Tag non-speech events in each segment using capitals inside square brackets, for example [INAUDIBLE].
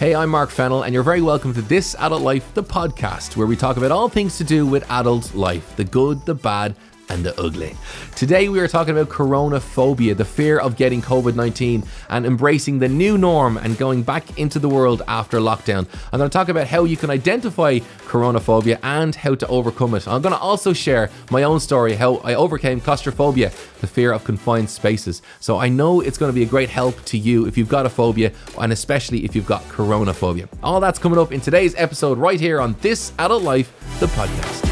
Hey, I'm Mark Fennell, and you're very welcome to This Adult Life, the podcast, where we talk about all things to do with adult life the good, the bad, and the ugly. Today we are talking about coronaphobia, the fear of getting COVID 19 and embracing the new norm and going back into the world after lockdown. I'm going to talk about how you can identify coronaphobia and how to overcome it. I'm going to also share my own story, how I overcame claustrophobia, the fear of confined spaces. So I know it's going to be a great help to you if you've got a phobia and especially if you've got coronaphobia. All that's coming up in today's episode right here on This Adult Life, the podcast.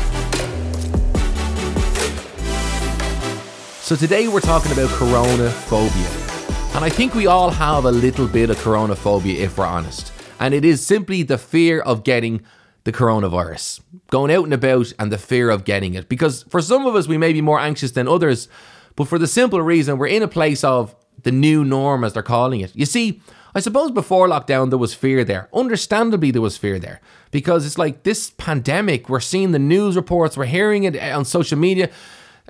So today we're talking about coronaphobia. And I think we all have a little bit of coronaphobia if we're honest. And it is simply the fear of getting the coronavirus, going out and about and the fear of getting it. Because for some of us, we may be more anxious than others, but for the simple reason we're in a place of the new norm, as they're calling it. You see, I suppose before lockdown there was fear there. Understandably, there was fear there because it's like this pandemic, we're seeing the news reports, we're hearing it on social media.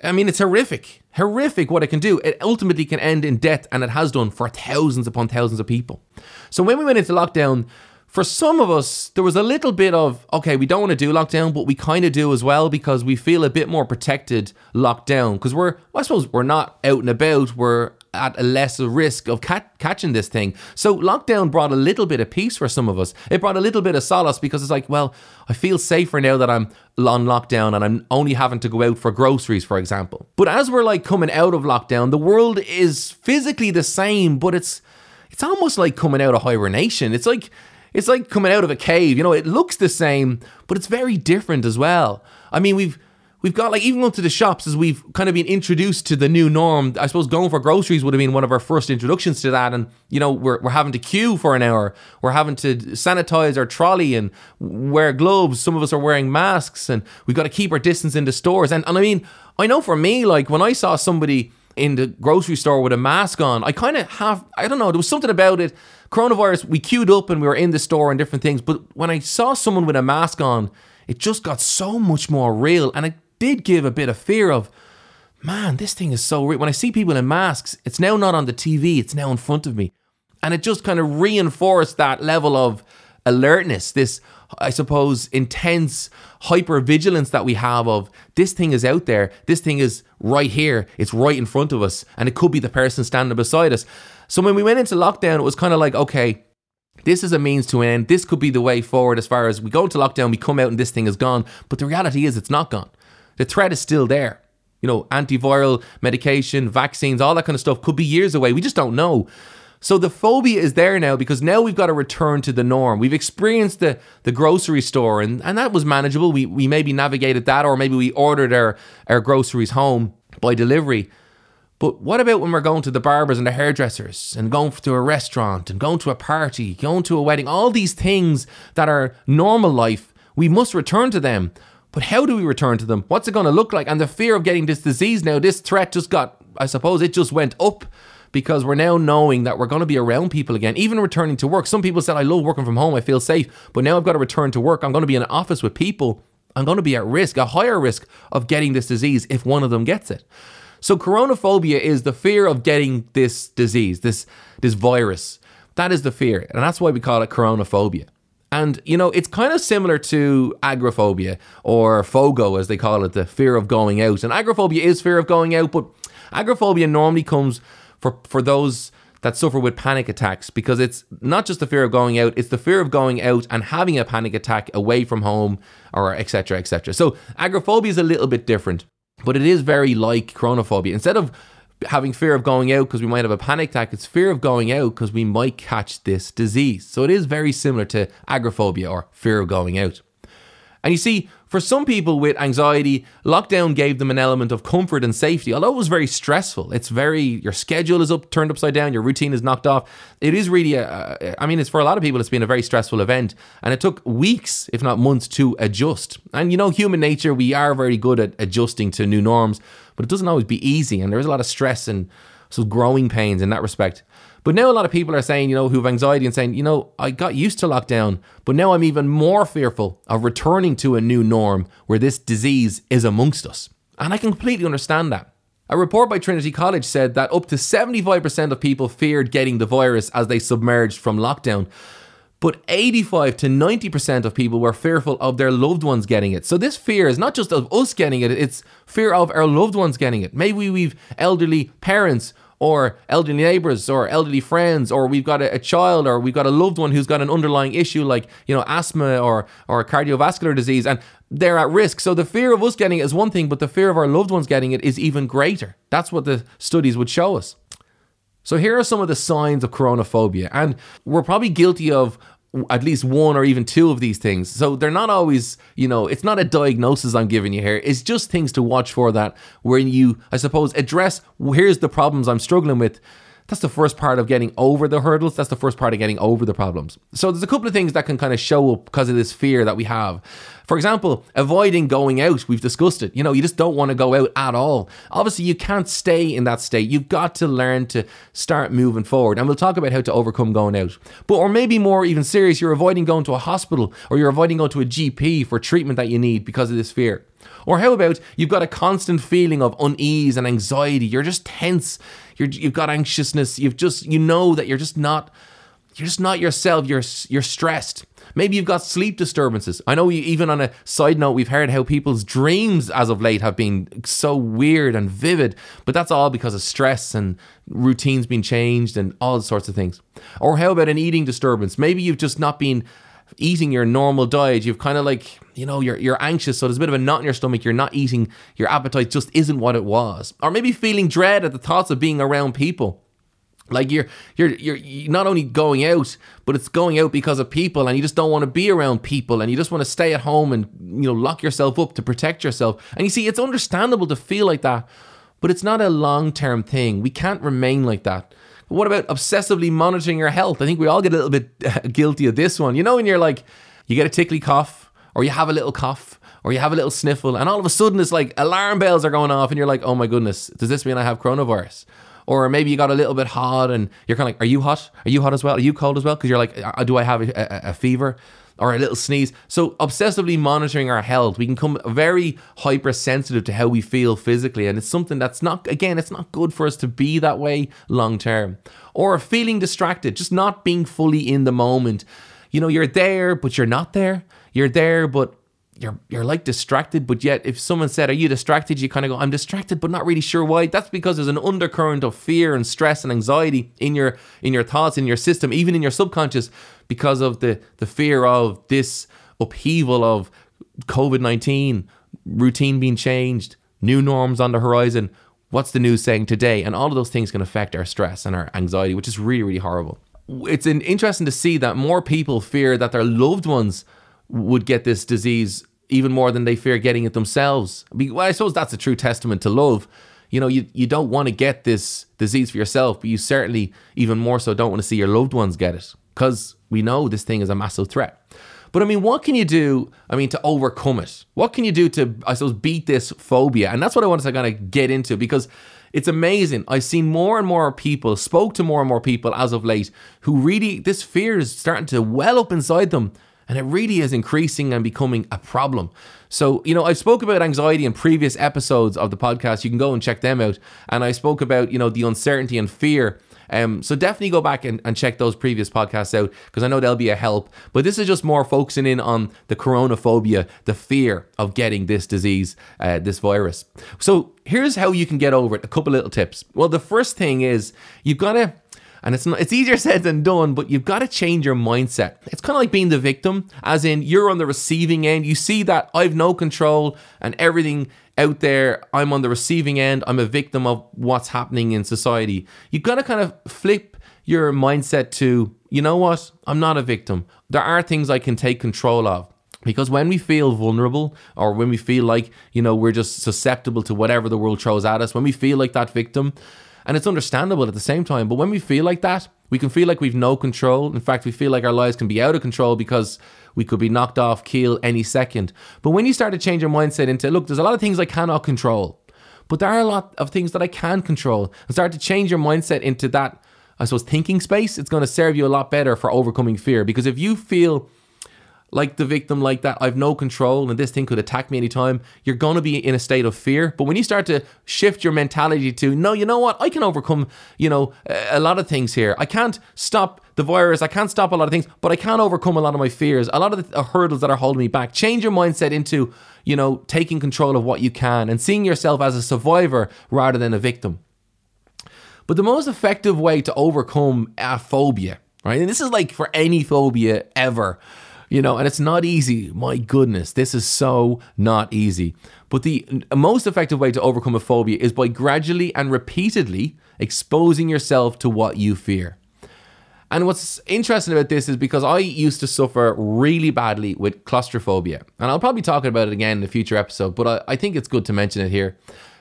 I mean, it's horrific. Horrific what it can do. It ultimately can end in death, and it has done for thousands upon thousands of people. So when we went into lockdown, for some of us, there was a little bit of, okay, we don't want to do lockdown, but we kind of do as well because we feel a bit more protected lockdown. Because we're, I suppose, we're not out and about. We're at a lesser risk of cat- catching this thing. So lockdown brought a little bit of peace for some of us. It brought a little bit of solace because it's like, well, I feel safer now that I'm on lockdown and I'm only having to go out for groceries, for example. But as we're like coming out of lockdown, the world is physically the same, but it's it's almost like coming out of hibernation. It's like it's like coming out of a cave. You know, it looks the same, but it's very different as well. I mean, we've we've got like even going to the shops as we've kind of been introduced to the new norm. I suppose going for groceries would have been one of our first introductions to that. And, you know, we're, we're having to queue for an hour. We're having to sanitize our trolley and wear gloves. Some of us are wearing masks and we've got to keep our distance in the stores. And, and I mean, I know for me, like when I saw somebody in the grocery store with a mask on, I kind of have, I don't know, there was something about it. Coronavirus, we queued up and we were in the store and different things. But when I saw someone with a mask on, it just got so much more real. And it did give a bit of fear of, man, this thing is so real. When I see people in masks, it's now not on the TV, it's now in front of me. And it just kind of reinforced that level of alertness, this, I suppose, intense hyper vigilance that we have of this thing is out there, this thing is right here, it's right in front of us, and it could be the person standing beside us. So when we went into lockdown, it was kind of like, okay, this is a means to an end. This could be the way forward as far as we go into lockdown, we come out and this thing is gone. But the reality is, it's not gone. The threat is still there. You know, antiviral medication, vaccines, all that kind of stuff could be years away. We just don't know. So the phobia is there now because now we've got to return to the norm. We've experienced the, the grocery store and, and that was manageable. We, we maybe navigated that or maybe we ordered our, our groceries home by delivery. But what about when we're going to the barbers and the hairdressers and going to a restaurant and going to a party, going to a wedding, all these things that are normal life, we must return to them. But how do we return to them? What's it going to look like? And the fear of getting this disease now, this threat just got, I suppose, it just went up because we're now knowing that we're going to be around people again, even returning to work. Some people said, I love working from home, I feel safe. But now I've got to return to work. I'm going to be in an office with people. I'm going to be at risk, a higher risk of getting this disease if one of them gets it. So coronaphobia is the fear of getting this disease, this this virus. That is the fear, and that's why we call it coronaphobia. And, you know, it's kind of similar to agoraphobia or FOGO, as they call it, the fear of going out. And agoraphobia is fear of going out, but agoraphobia normally comes for, for those that suffer with panic attacks because it's not just the fear of going out, it's the fear of going out and having a panic attack away from home or etc. etc. So agoraphobia is a little bit different, but it is very like coronaphobia. Instead of having fear of going out because we might have a panic attack. It's fear of going out because we might catch this disease. So it is very similar to agoraphobia or fear of going out. And you see, for some people with anxiety, lockdown gave them an element of comfort and safety. Although it was very stressful, it's very your schedule is up turned upside down, your routine is knocked off. It is really, a, I mean, it's for a lot of people, it's been a very stressful event, and it took weeks, if not months, to adjust. And you know, human nature, we are very good at adjusting to new norms, but it doesn't always be easy, and there is a lot of stress and some growing pains in that respect. But now a lot of people are saying, you know, who have anxiety and saying, you know, I got used to lockdown, but now I'm even more fearful of returning to a new norm where this disease is amongst us. And I can completely understand that. A report by Trinity College said that up to 75% of people feared getting the virus as they submerged from lockdown. but 85 to 90% of people were fearful of their loved ones getting it. So this fear is not just of us getting it, it's fear of our loved ones getting it. Maybe we've elderly parents or elderly neighbors or elderly friends or we've got a, a, child or we've got a loved one who's got an underlying issue like you know asthma or or cardiovascular disease and they're at risk. So the fear of us getting it is one thing but the fear of our loved ones getting it is even greater. That's what the studies would show us. So here are some of the signs of coronaphobia, and we're probably guilty of at least one or even two of these things. So they're not always, you know, it's not a diagnosis I'm giving you here. It's just things to watch for that when you, I suppose, address here's the problems I'm struggling with that's the first part of getting over the hurdles. That's the first part of getting over the problems. So there's a couple of things that can kind of show up because of this fear that we have. For example, avoiding going out. We've discussed it. You know, you just don't want to go out at all. Obviously, you can't stay in that state. You've got to learn to start moving forward. And we'll talk about how to overcome going out. But, or maybe more even serious, you're avoiding going to a hospital or you're avoiding going to a GP for treatment that you need because of this fear. Or how about you've got a constant feeling of unease and anxiety? You're just tense. You're, you've got anxiousness. You've just you know that you're just not you're just not yourself. You're you're stressed. Maybe you've got sleep disturbances. I know even on a side note, we've heard how people's dreams as of late have been so weird and vivid, but that's all because of stress and routines being changed and all sorts of things. Or how about an eating disturbance? Maybe you've just not been eating your normal diet. You've kind of like, you know, you're you're anxious, so there's a bit of a knot in your stomach. You're not eating. Your appetite just isn't what it was. Or maybe feeling dread at the thoughts of being around people. Like you're you're you're not only going out, but it's going out because of people, and you just don't want to be around people, and you just want to stay at home and you know lock yourself up to protect yourself. And you see, it's understandable to feel like that, but it's not a long term thing. We can't remain like that. But what about obsessively monitoring your health? I think we all get a little bit [LAUGHS] guilty of this one. You know, when you're like, you get a tickly cough, or you have a little cough, or you have a little sniffle, and all of a sudden it's like alarm bells are going off, and you're like, oh my goodness, does this mean I have coronavirus? Or maybe you got a little bit hot, and you're kind of like, are you hot? Are you hot as well? Are you cold as well? Because you're like, uh, do I have a, a, a fever? or a little sneeze. So, obsessively monitoring our health, we can come very hypersensitive to how we feel physically. And it's something that's not, again, it's not good for us to be that way long term. Or feeling distracted, just not being fully in the moment. You know, you're there, but you're not there. You're there, but you're you're like distracted, but yet if someone said, "Are you distracted?" you kind of go, "I'm distracted, but not really sure why." That's because there's an undercurrent of fear and stress and anxiety in your in your thoughts, in your system, even in your subconscious, because of the the fear of this upheaval of COVID nineteen, routine being changed, new norms on the horizon. What's the news saying today? And all of those things can affect our stress and our anxiety, which is really really horrible. It's interesting to see that more people fear that their loved ones would get this disease even more than they fear getting it themselves. Well, I suppose that's a true testament to love. You know, you, you don't want to get this disease for yourself, but you certainly, even more so, don't want to see your loved ones get it because we know this thing is a massive threat. But I mean, what can you do? I mean, to overcome it? What can you do to, I suppose, beat this phobia? And that's what I wanted to kind of get into because it's amazing. I've seen more and more people, spoke to more and more people as of late who really, this fear is starting to well up inside them and it really is increasing and becoming a problem. So, you know, I spoke about anxiety in previous episodes of the podcast. You can go and check them out. And I spoke about, you know, the uncertainty and fear. Um, so definitely go back and, and check those previous podcasts out because I know they'll be a help. But this is just more focusing in on the coronaphobia, the fear of getting this disease, uh, this virus. So here's how you can get over it. A couple little tips. Well, the first thing is you've got to and it's not, it's easier said than done, but you've got to change your mindset. It's kind of like being the victim, as in you're on the receiving end. You see that I've no control and everything out there, I'm on the receiving end. I'm a victim of what's happening in society. You've got to kind of flip your mindset to, you know what? I'm not a victim. There are things I can take control of. Because when we feel vulnerable or when we feel like, you know, we're just susceptible to whatever the world throws at us, when we feel like that victim, and it's understandable at the same time. But when we feel like that, we can feel like we've no control. In fact, we feel like our lives can be out of control because we could be knocked off keel any second. But when you start to change your mindset into, look, there's a lot of things I cannot control, but there are a lot of things that I can control, and start to change your mindset into that, I suppose, thinking space, it's going to serve you a lot better for overcoming fear. Because if you feel like the victim like that i've no control and this thing could attack me anytime you're going to be in a state of fear. But when you start to shift your mentality to no you know what? I can overcome you know a lot of things here. I can't stop the virus. I can't stop a lot of things but i can overcome a lot of my fears. A lot of the hurdles that are holding me back. Change your mindset into you know taking control of what you can and seeing yourself as a survivor rather than a victim. But the most effective way to overcome a phobia right? And this is like for any phobia ever you know, and it's not easy. My goodness, this is so not easy. But the most effective way to overcome a phobia is by gradually and repeatedly exposing yourself to what you fear. And what's interesting about this is because I used to suffer really badly with claustrophobia. And I'll probably talk about it again in a future episode, but I, I think it's good to mention it here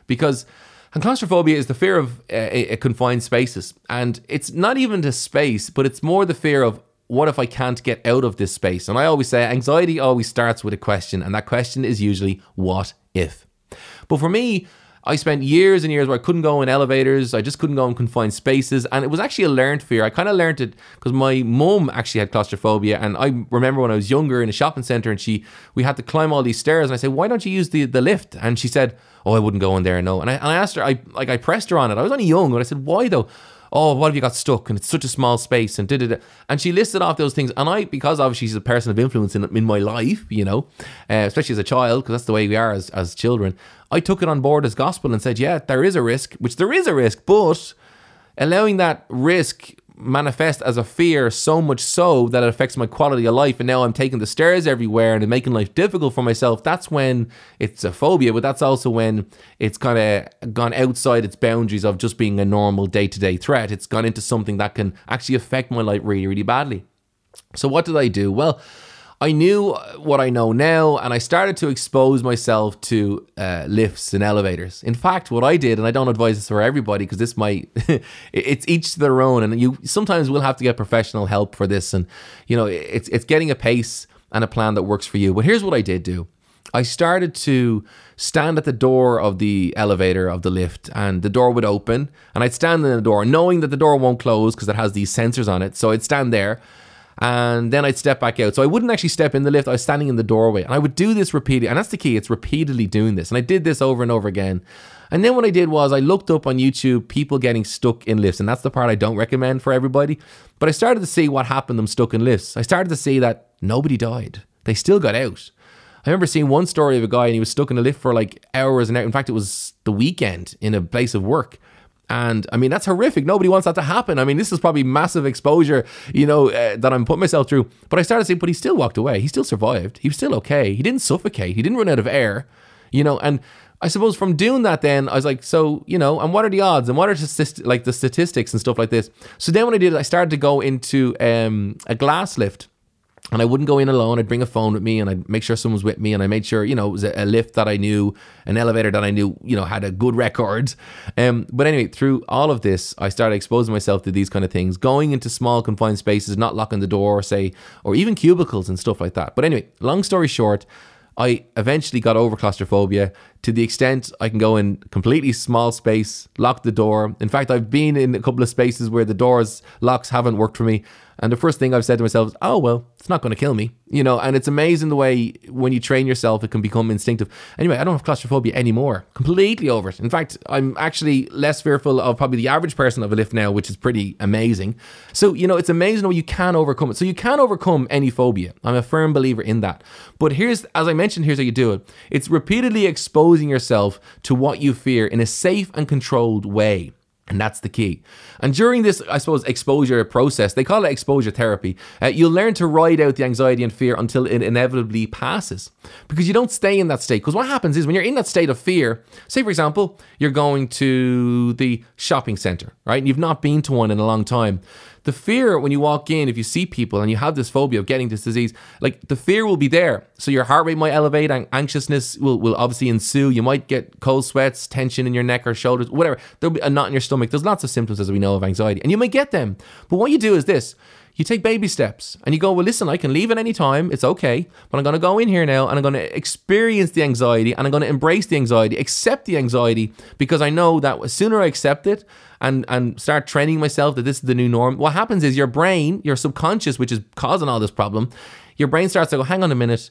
because and claustrophobia is the fear of uh, confined spaces. And it's not even the space, but it's more the fear of what if I can't get out of this space? And I always say anxiety always starts with a question, and that question is usually what if? But for me, I spent years and years where I couldn't go in elevators, I just couldn't go in confined spaces, and it was actually a learned fear. I kind of learned it because my mum actually had claustrophobia, and I remember when I was younger in a shopping center, and she we had to climb all these stairs, and I said, "Why don't you use the the lift?" And she said, "Oh, I wouldn't go in there, no." And I, and I asked her, I like I pressed her on it. I was only young, but I said, "Why though?" Oh, what have you got stuck and it's such a small space and did it. And she listed off those things. And I, because obviously she's a person of influence in, in my life, you know, uh, especially as a child, because that's the way we are as, as children, I took it on board as gospel and said, yeah, there is a risk, which there is a risk, but allowing that risk manifest as a fear so much so that it affects my quality of life and now I'm taking the stairs everywhere and making life difficult for myself that's when it's a phobia but that's also when it's kind of gone outside its boundaries of just being a normal day-to-day threat. It's gone into something that can actually affect my life really really badly. So what did I do? Well I knew what I know now, and I started to expose myself to uh, lifts and elevators. In fact, what I did, and I don't advise this for everybody because this might, [LAUGHS] it's each to their own, and you sometimes will have to get professional help for this, and you know, it's it's getting a pace and a plan that works for you. But here's what I did do. I started to stand at the door of the elevator of the lift and the door would open and I'd stand in the door knowing that the door won't close because it has these sensors on it. So I'd stand there and then I'd step back out. So I wouldn't actually step in the lift. I was standing in the doorway, and I would do this repeatedly. And that's the key. It's repeatedly doing this, and I did this over and over again. And then what I did was I looked up on YouTube people getting stuck in lifts, and that's the part I don't recommend for everybody. But I started to see what happened them stuck in lifts. I started to see that nobody died. They still got out. I remember seeing one story of a guy and he was stuck in a lift for like hours and hours. In fact, it was the weekend in a place of work. And I mean, that's horrific. Nobody wants that to happen. I mean, this is probably massive exposure, you know, uh, that I'm putting myself through. But I started saying, but he still walked away. He still survived. He was still okay. He didn't suffocate. He didn't run out of air, you know. And I suppose from doing that, then I was like, so, you know, and what are the odds and what are the, like the statistics and stuff like this? So then what I did, I started to go into um, a glass lift and I wouldn't go in alone. I'd bring a phone with me and I'd make sure someone's with me. And I made sure, you know, it was a, a lift that I knew, an elevator that I knew, you know, had a good record. Um, but anyway, through all of this, I started exposing myself to these kind of things, going into small confined spaces, not locking the door, say, or even cubicles and stuff like that. But anyway, long story short, I eventually got over claustrophobia to the extent I can go in completely small space, lock the door. In fact, I've been in a couple of spaces where the doors locks haven't worked for me and the first thing I've said to myself is, oh, well, it's not going to kill me, you know, and it's amazing the way when you train yourself, it can become instinctive. Anyway, I don't have claustrophobia anymore. Completely over it. In fact, I'm actually less fearful of probably the average person of a lift now, which is pretty amazing. So, you know, it's amazing how you can overcome it. So you can overcome any phobia. I'm a firm believer in that. But here's, as I mentioned, here's how you do it. It's repeatedly exposing yourself to what you fear in a safe and controlled way. And that's the key. And during this, I suppose, exposure process, they call it exposure therapy, uh, you'll learn to ride out the anxiety and fear until it inevitably passes. Because you don't stay in that state. Because what happens is when you're in that state of fear, say, for example, you're going to the shopping center, right? And you've not been to one in a long time the fear when you walk in, if you see people and you have this phobia of getting this disease, like the fear will be there. So your heart rate might elevate, and anxiousness will, will obviously ensue. You might get cold sweats, tension in your neck or shoulders, whatever. There'll be a knot in your stomach. There's lots of symptoms, as we know, of anxiety, and you may get them. But what you do is this you take baby steps and you go, well, listen, I can leave at any time. It's okay. But I'm going to go in here now and I'm going to experience the anxiety and I'm going to embrace the anxiety, accept the anxiety because I know that the sooner I accept it and and start training myself that this is the new norm, what happens is your brain, your subconscious, which is causing all this problem, your brain starts to go, hang on a minute,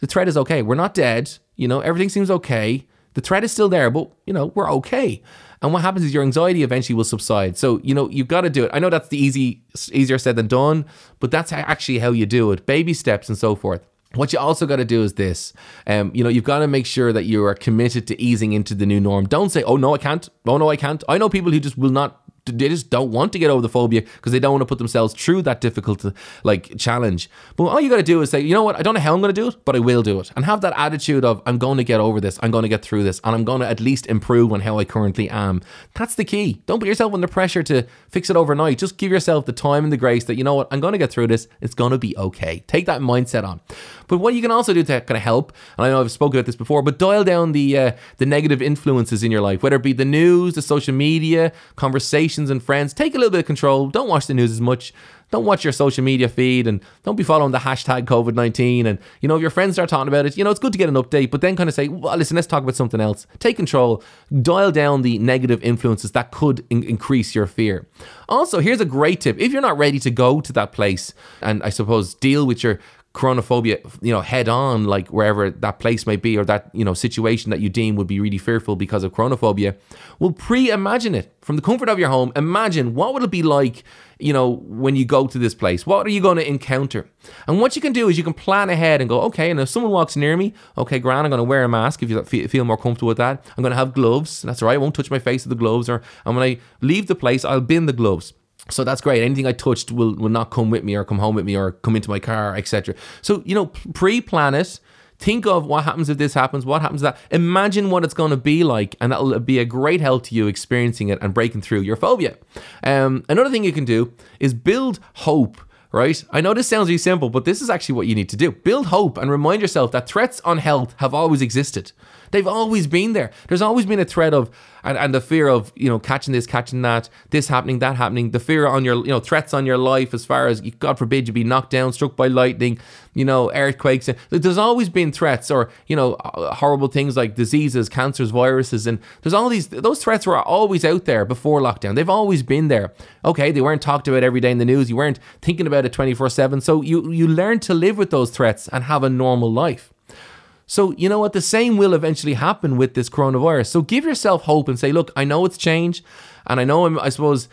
the threat is okay. We're not dead. You know, everything seems okay. The threat is still there, but you know, we're okay. And what happens is your anxiety eventually will subside. So, you know, you've got to do it. I know that's the easy easier said than done, but that's actually how you do it. Baby steps and so forth. What you also got to do is this. Um, you know, you've got to make sure that you are committed to easing into the new norm. Don't say, "Oh no, I can't." Oh no, I can't. I know people who just will not they just don't want to get over the phobia because they don't want to put themselves through that difficult like challenge. But all you got to do is say, you know what, I don't know how I'm going to do it, but I will do it, and have that attitude of I'm going to get over this, I'm going to get through this, and I'm going to at least improve on how I currently am. That's the key. Don't put yourself under pressure to fix it overnight. Just give yourself the time and the grace that you know what, I'm going to get through this. It's going to be okay. Take that mindset on. But what you can also do to kind of help, and I know I've spoken about this before, but dial down the uh, the negative influences in your life, whether it be the news, the social media, conversations and friends. Take a little bit of control. Don't watch the news as much. Don't watch your social media feed and don't be following the hashtag COVID 19. And, you know, if your friends start talking about it, you know, it's good to get an update, but then kind of say, well, listen, let's talk about something else. Take control, dial down the negative influences that could in- increase your fear. Also, here's a great tip if you're not ready to go to that place and I suppose deal with your coronaphobia, you know, head on, like wherever that place might be or that, you know, situation that you deem would be really fearful because of coronaphobia, well, pre imagine it from the comfort of your home. Imagine what would it be like, you know, when you go to this place? What are you going to encounter? And what you can do is you can plan ahead and go, okay, and if someone walks near me, okay, Grant, I'm going to wear a mask if you feel more comfortable with that. I'm going to have gloves. That's all right. I won't touch my face with the gloves. Or and when I leave the place, I'll bin the gloves. So that's great. Anything I touched will, will not come with me or come home with me or come into my car, etc. So, you know, pre plan it. Think of what happens if this happens, what happens that. Imagine what it's going to be like, and that'll be a great help to you experiencing it and breaking through your phobia. Um, another thing you can do is build hope right? I know this sounds really simple, but this is actually what you need to do. Build hope and remind yourself that threats on health have always existed. They've always been there. There's always been a threat of and, and the fear of you know catching this, catching that, this happening, that happening. The fear on your you know threats on your life as far as God forbid you be knocked down, struck by lightning, you know earthquakes. There's always been threats or you know uh, horrible things like diseases, cancers, viruses, and there's all these those threats were always out there before lockdown. They've always been there. Okay, they weren't talked about every day in the news. You weren't thinking about it 24 seven. So you you learn to live with those threats and have a normal life. So, you know what? The same will eventually happen with this coronavirus. So give yourself hope and say, look, I know it's changed. And I know, I'm, I suppose,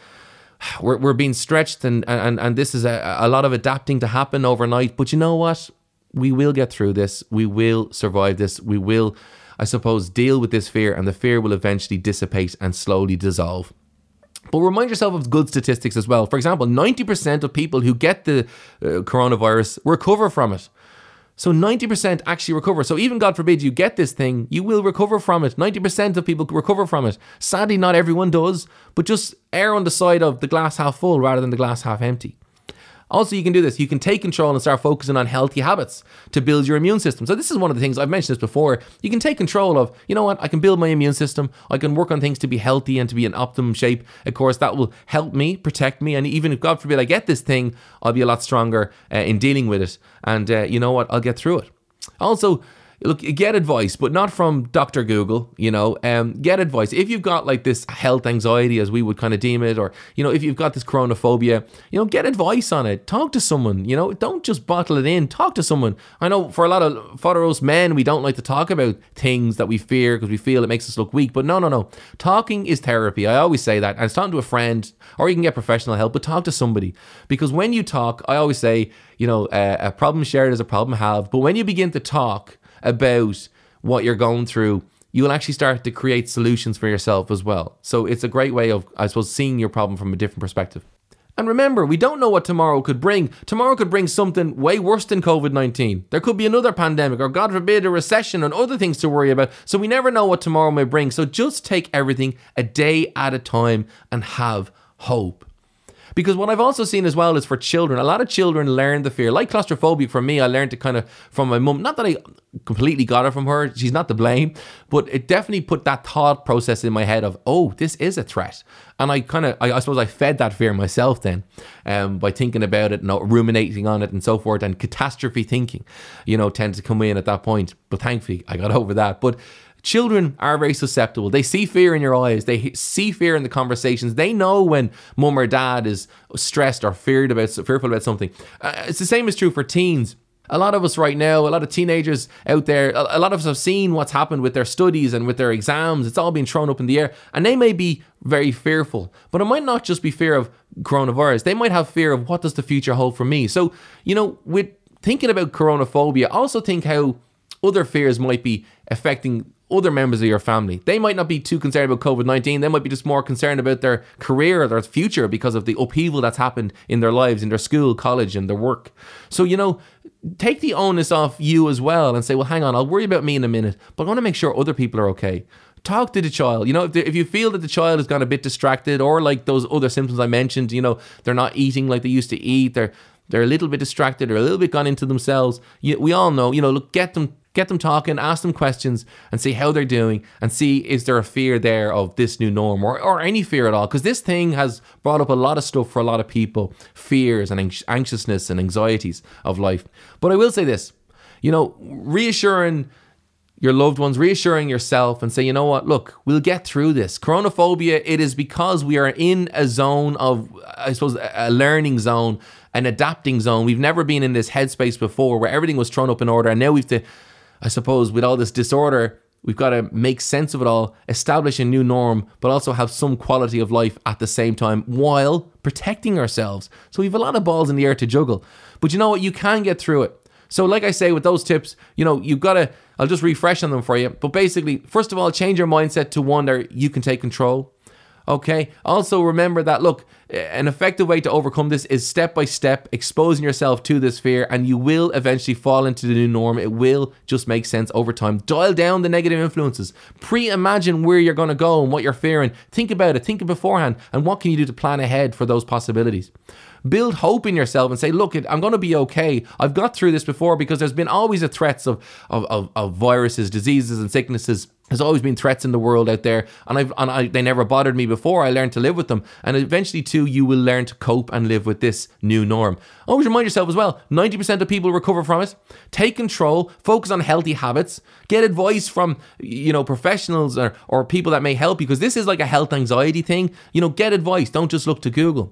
we're, we're being stretched and, and, and this is a, a lot of adapting to happen overnight. But you know what? We will get through this. We will survive this. We will, I suppose, deal with this fear, and the fear will eventually dissipate and slowly dissolve. But remind yourself of good statistics as well. For example, 90% of people who get the uh, coronavirus recover from it. So 90% actually recover. So even God forbid you get this thing, you will recover from it. 90% of people recover from it. Sadly, not everyone does, but just err on the side of the glass half full rather than the glass half empty. Also, you can do this. You can take control and start focusing on healthy habits to build your immune system. So, this is one of the things I've mentioned this before. You can take control of, you know what, I can build my immune system. I can work on things to be healthy and to be in optimum shape. Of course, that will help me, protect me. And even if, God forbid, I get this thing, I'll be a lot stronger uh, in dealing with it. And uh, you know what, I'll get through it. Also, look, get advice, but not from Dr. Google, you know, um, get advice. If you've got like this health anxiety, as we would kind of deem it, or, you know, if you've got this coronaphobia, you know, get advice on it. Talk to someone, you know, don't just bottle it in. Talk to someone. I know for a lot of, us men, we don't like to talk about things that we fear because we feel it makes us look weak. But no, no, no. Talking is therapy. I always say that. And it's talking to a friend, or you can get professional help, but talk to somebody. Because when you talk, I always say, you know, uh, a problem shared is a problem halved. But when you begin to talk, about what you're going through, you will actually start to create solutions for yourself as well. So it's a great way of, I suppose, seeing your problem from a different perspective. And remember, we don't know what tomorrow could bring. Tomorrow could bring something way worse than COVID 19. There could be another pandemic, or God forbid, a recession and other things to worry about. So we never know what tomorrow may bring. So just take everything a day at a time and have hope. Because what I've also seen as well is for children, a lot of children learn the fear. Like claustrophobia for me, I learned it kind of from my mum. Not that I completely got it from her, she's not to blame, but it definitely put that thought process in my head of, oh, this is a threat. And I kind of, I, I, suppose I fed that fear myself then um, by thinking about it and ruminating on it and so forth. And catastrophe thinking, you know, tends to come in at that point. But thankfully, I got [LAUGHS] over that. But children are very susceptible. They see fear in your eyes. They see fear in the conversations. They know when mum or dad is stressed or feared about fearful about something. Uh, it's the same is true for teens. A lot of us right now, a lot of teenagers out there, a lot of us have seen what's happened with their studies and with their exams. It's all been thrown up in the air, and they may be very fearful. But it might not just be fear of coronavirus. They might have fear of what does the future hold for me. So, you know, with thinking about coronaphobia, also think how other fears might be affecting other members of your family. They might not be too concerned about COVID 19. They might be just more concerned about their career or their future because of the upheaval that's happened in their lives, in their school, college, and their work. So, you know, take the onus off you as well and say, well, hang on, I'll worry about me in a minute, but I want to make sure other people are okay. Talk to the child. You know, if, if you feel that the child has gone a bit distracted or like those other symptoms I mentioned, you know, they're not eating like they used to eat, they're they're a little bit distracted or a little bit gone into themselves. We all know, you know, look, get them get them talking, ask them questions, and see how they're doing, and see is there a fear there of this new norm or, or any fear at all? Because this thing has brought up a lot of stuff for a lot of people fears and anxiousness and anxieties of life. But I will say this you know, reassuring your loved ones, reassuring yourself, and say, you know what, look, we'll get through this. Coronaphobia, it is because we are in a zone of, I suppose, a learning zone, an adapting zone. We've never been in this headspace before where everything was thrown up in order, and now we've to I suppose, with all this disorder, we've got to make sense of it all, establish a new norm, but also have some quality of life at the same time while protecting ourselves. So we've a lot of balls in the air to juggle. But you know what? You can get through it. So, like I say, with those tips, you know, you've got to, I'll just refresh on them for you. But basically, first of all, change your mindset to one that you can take control. Okay. Also, remember that look, an effective way to overcome this is step by step exposing yourself to this fear, and you will eventually fall into the new norm. It will just make sense over time. Dial down the negative influences. Pre imagine where you're going to go and what you're fearing. Think about it. Think beforehand. And what can you do to plan ahead for those possibilities? build hope in yourself and say, look, I'm going to be okay. I've got through this before because there's been always a threats of, of, of, of viruses, diseases, and sicknesses there's always been threats in the world out there, and I've and I, they never bothered me before. I learned to live with them, and eventually, too, you will learn to cope and live with this new norm. Always remind yourself as well: ninety percent of people recover from it. Take control, focus on healthy habits, get advice from you know professionals or or people that may help you, because this is like a health anxiety thing. You know, get advice. Don't just look to Google.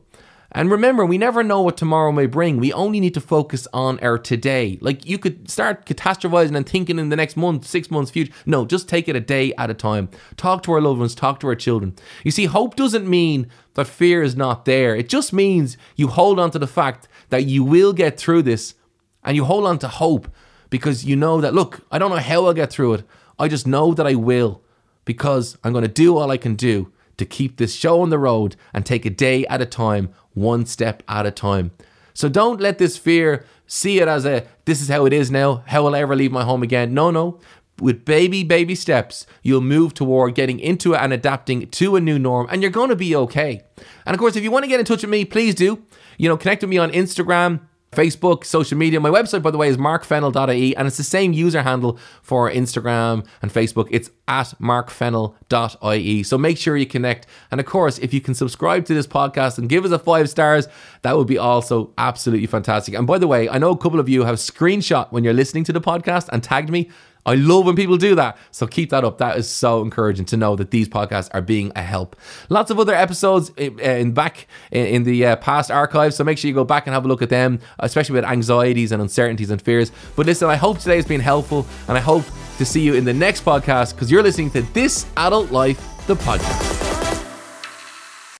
And remember, we never know what tomorrow may bring. We only need to focus on our today. Like you could start catastrophizing and thinking in the next month, six months, future. No, just take it a day at a time. Talk to our loved ones, talk to our children. You see, hope doesn't mean that fear is not there. It just means you hold on to the fact that you will get through this and you hold on to hope because you know that, look, I don't know how I'll get through it. I just know that I will because I'm going to do all I can do to keep this show on the road and take a day at a time, one step at a time. So don't let this fear see it as a this is how it is now. How will I ever leave my home again? No, no. With baby, baby steps, you'll move toward getting into it and adapting to a new norm, and you're going to be okay. And of course, if you want to get in touch with me, please do. You know, connect with me on Instagram, Facebook, social media. My website, by the way, is markfennell.ie, and it's the same user handle for Instagram and Facebook. It's at markfennell.ie. So make sure you connect. And of course, if you can subscribe to this podcast and give us a five stars, that would be also absolutely fantastic. And by the way, I know a couple of you have screenshot when you're listening to the podcast and tagged me. I love when people do that. So keep that up. That is so encouraging to know that these podcasts are being a help. Lots of other episodes in back in the uh, past archives. So make sure you go back and have a look at them, especially with anxieties and uncertainties and fears. But listen, I hope today has been helpful and I hope to see you in the next podcast because you're listening to This Adult Life, the podcast.